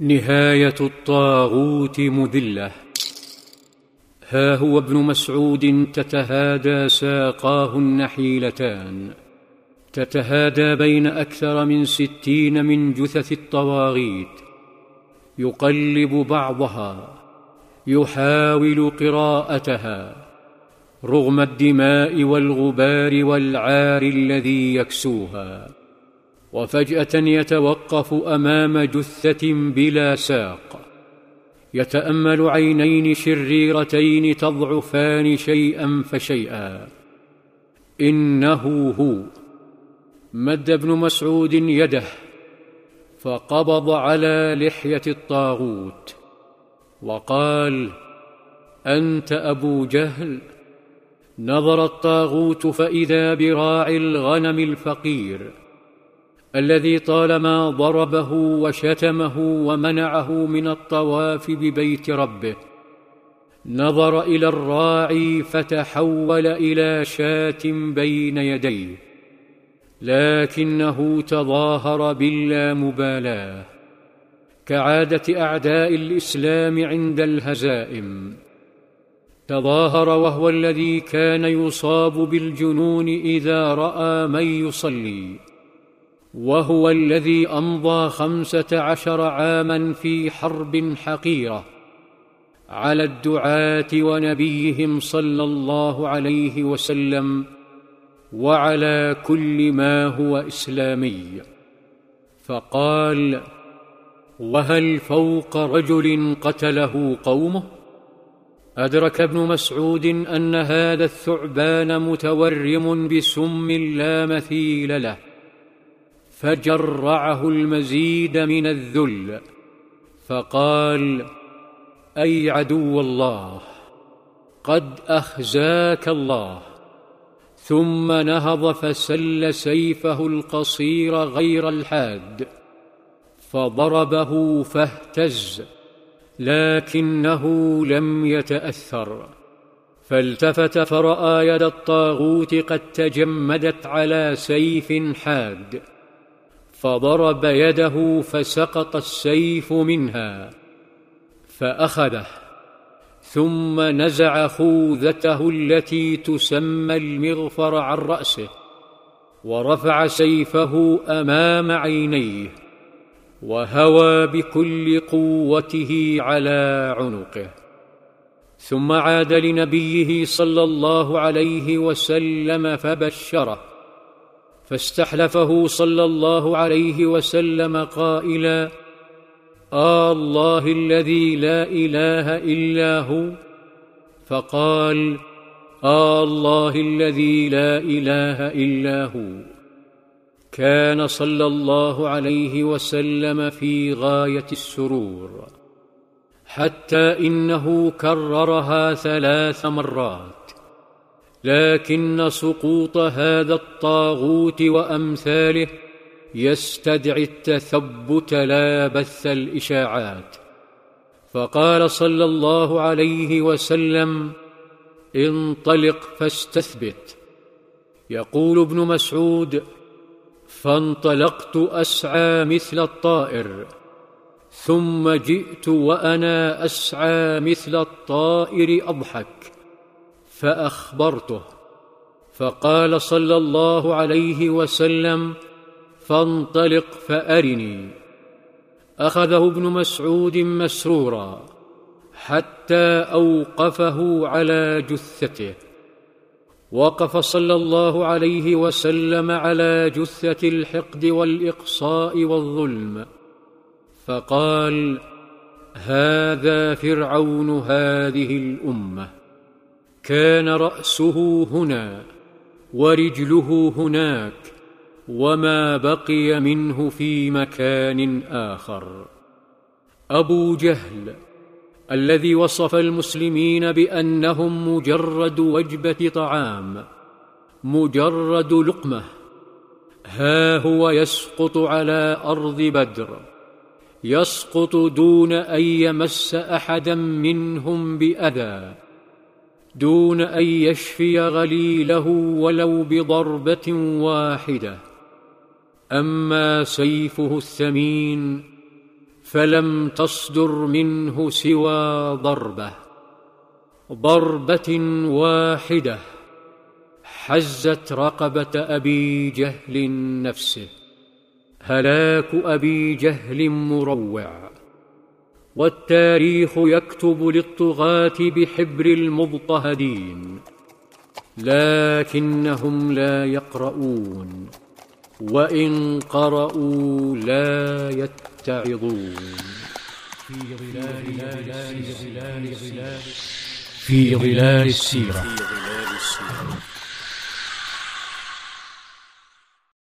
نهاية الطاغوت مذلة. ها هو ابن مسعود تتهادى ساقاه النحيلتان. تتهادى بين أكثر من ستين من جثث الطواغيت. يقلب بعضها. يحاول قراءتها. رغم الدماء والغبار والعار الذي يكسوها. وفجأة يتوقف أمام جثة بلا ساق. يتأمل عينين شريرتين تضعفان شيئا فشيئا. إنه هو. مد ابن مسعود يده فقبض على لحية الطاغوت. وقال أنت أبو جهل. نظر الطاغوت فإذا براعي الغنم الفقير. الذي طالما ضربه وشتمه ومنعه من الطواف ببيت ربه. نظر إلى الراعي فتحول إلى شاة بين يديه. لكنه تظاهر باللامبالاه كعادة أعداء الإسلام عند الهزائم. تظاهر وهو الذي كان يصاب بالجنون إذا رأى من يصلي. وهو الذي أمضى خمسة عشر عاما في حرب حقيرة على الدعاة ونبيهم صلى الله عليه وسلم وعلى كل ما هو إسلامي. فقال وهل فوق رجل قتله قومه؟ أدرك ابن مسعود أن هذا الثعبان متورم بسم لا مثيل له. فجرعه المزيد من الذل فقال أي عدو الله قد أخزاك الله. ثم نهض فسل سيفه القصير غير الحاد فضربه فاهتز لكنه لم يتأثر فالتفت فرأى يد الطاغوت قد تجمدت على سيف حاد. فضرب يده فسقط السيف منها فأخذه ثم نزع خوذته التي تسمى المغفر عن رأسه ورفع سيفه أمام عينيه وهوى بكل قوته على عنقه. ثم عاد لنبيه صلى الله عليه وسلم فبشره فاستحلفه صلى الله عليه وسلم قائلا آه الله الذي لا إله إلا هو؟ فقال آه الله الذي لا إله إلا هو. كان صلى الله عليه وسلم في غاية السرور حتى إنه كررها ثلاث مرات. لكن سقوط هذا الطاغوت وأمثاله يستدعي التثبت لا بث الإشاعات. فقال صلى الله عليه وسلم انطلق فاستثبت. يقول ابن مسعود فانطلقت أسعى مثل الطائر ثم جئت وأنا أسعى مثل الطائر أضحك. فأخبرته. فقال صلى الله عليه وسلم فانطلق فأرني. أخذه ابن مسعود مسرورا حتى أوقفه على جثته. وقف صلى الله عليه وسلم على جثة الحقد والإقصاء والظلم. فقال هذا فرعون هذه الأمة. كان رأسه هنا ورجله هناك وما بقي منه في مكان آخر. أبو جهل الذي وصف المسلمين بأنهم مجرد وجبة طعام مجرد لقمة. ها هو يسقط على أرض بدر يسقط دون أن يمس أحدا منهم بأذى. دون أن يشفي غليله ولو بضربة واحدة. أما سيفه الثمين فلم تصدر منه سوى ضربة. ضربة واحدة حزت رقبة أبي جهل نفسه. هلاك أبي جهل مروع. والتاريخ يكتب للطغاة بحبر المضطهدين لكنهم لا يقرؤون وإن قرأوا لا يتعظون. في ظلال السيرة.